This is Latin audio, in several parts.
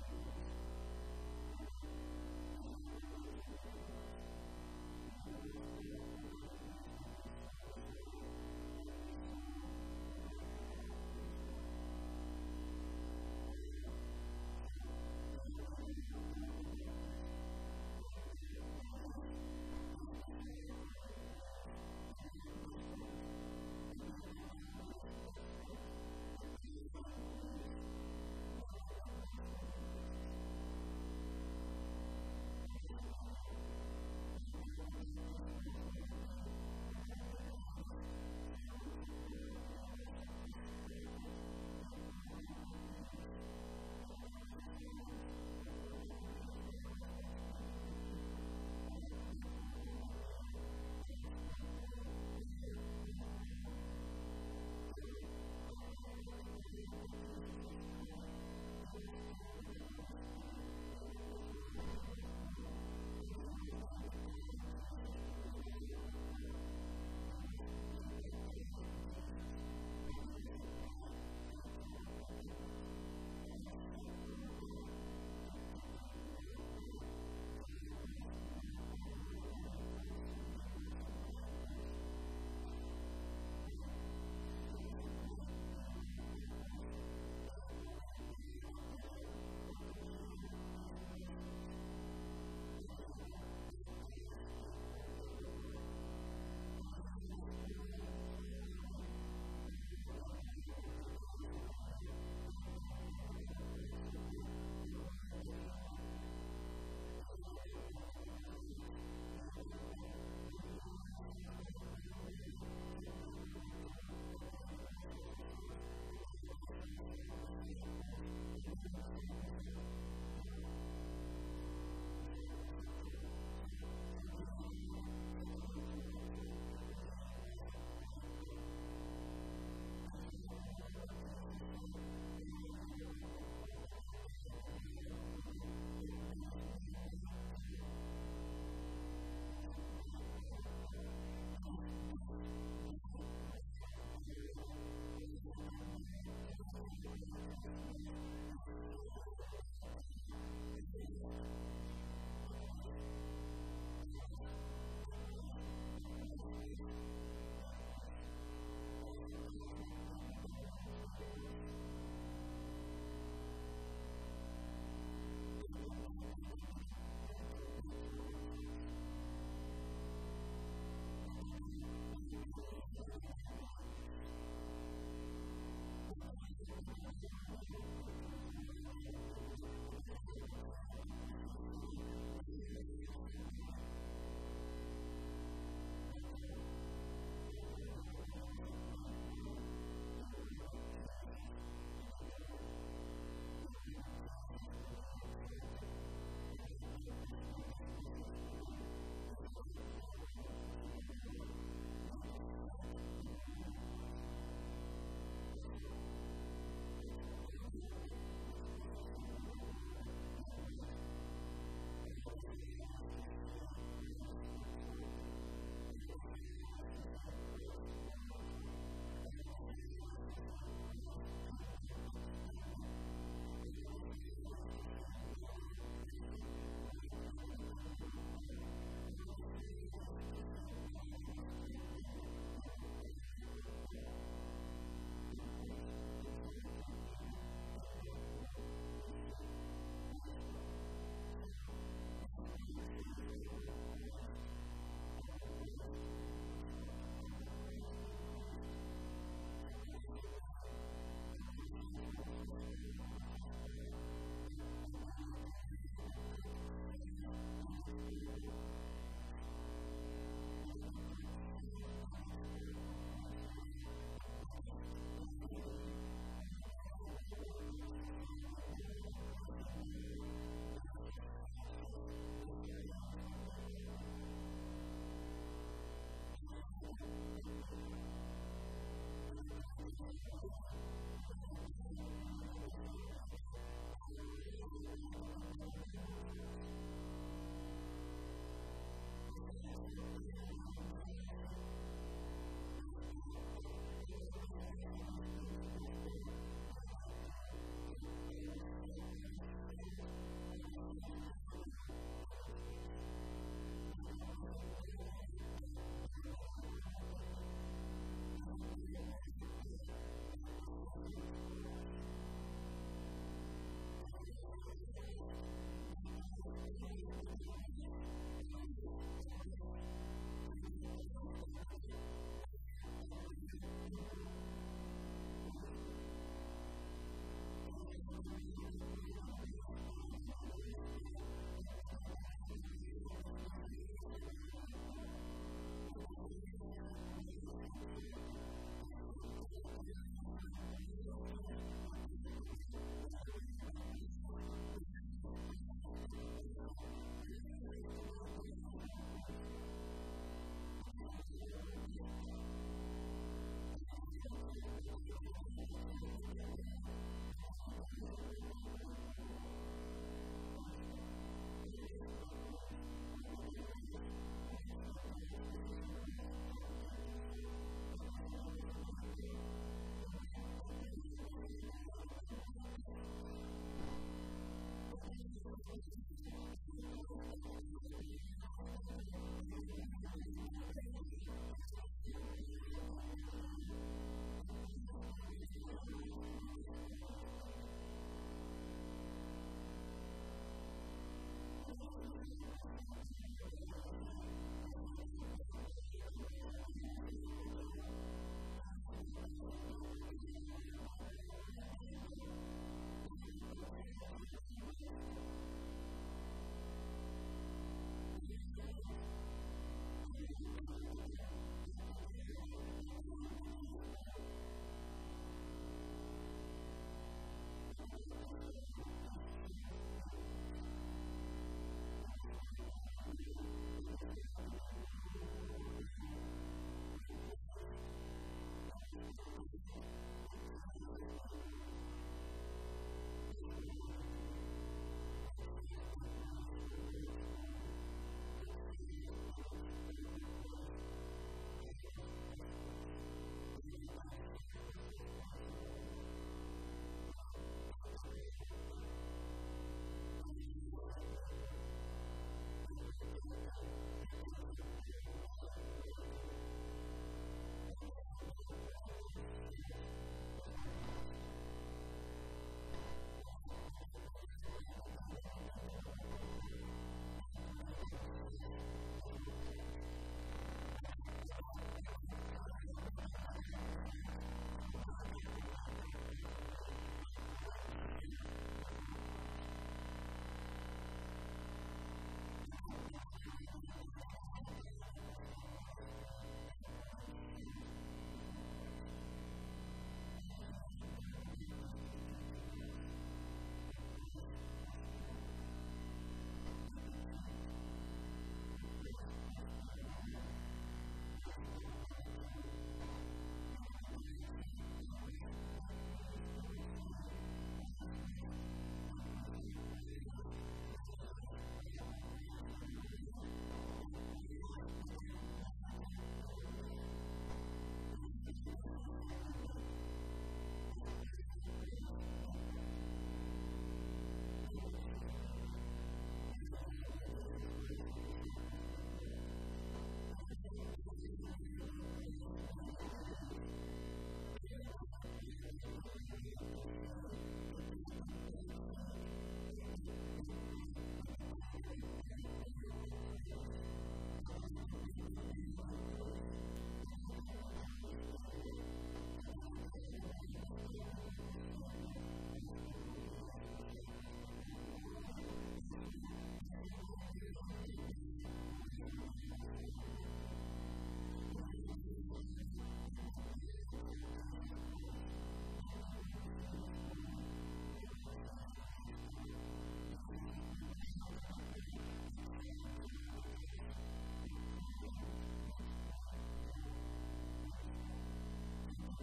Thank you.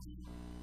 you.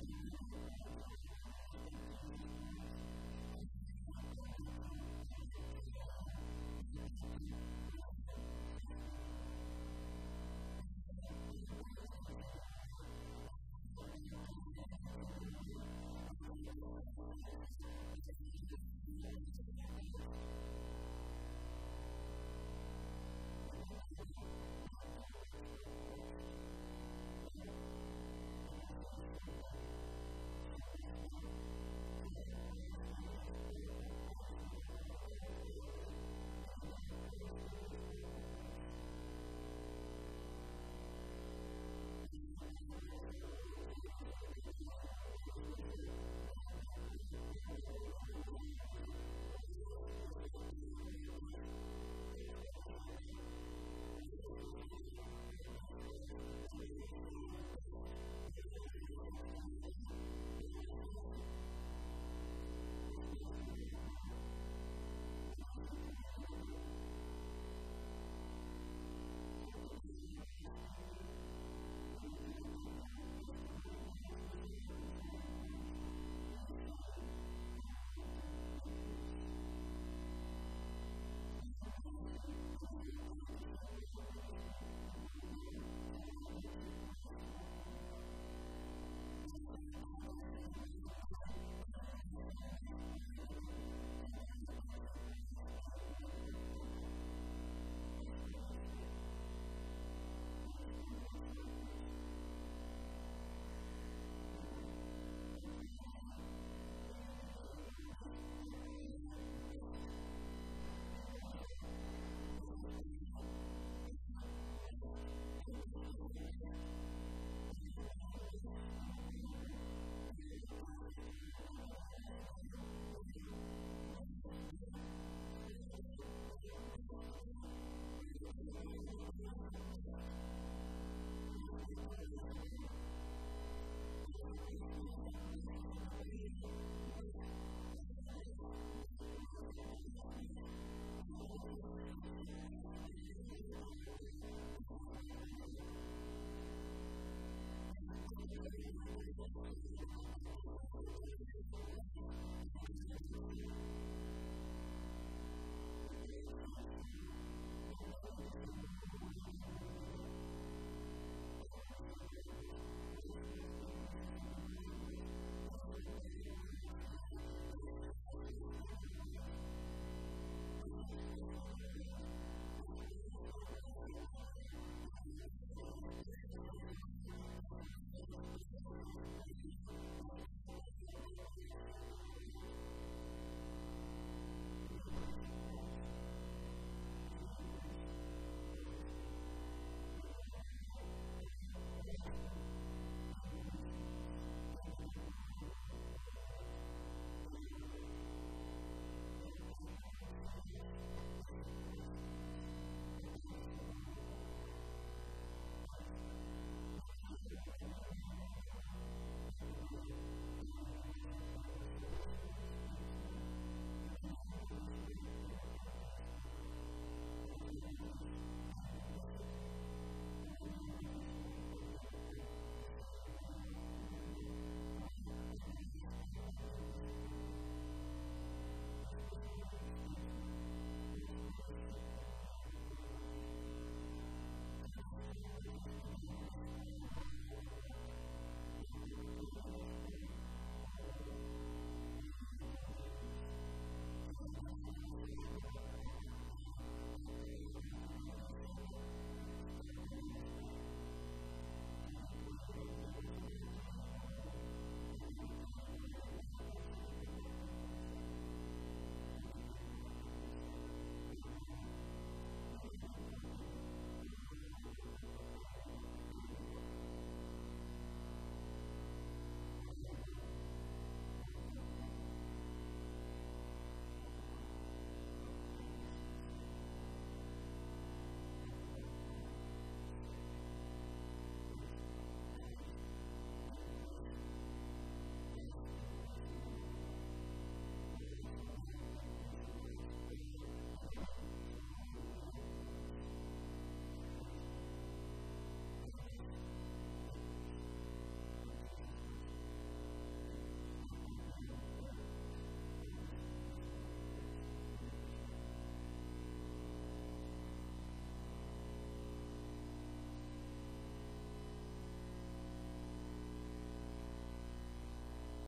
Thank you.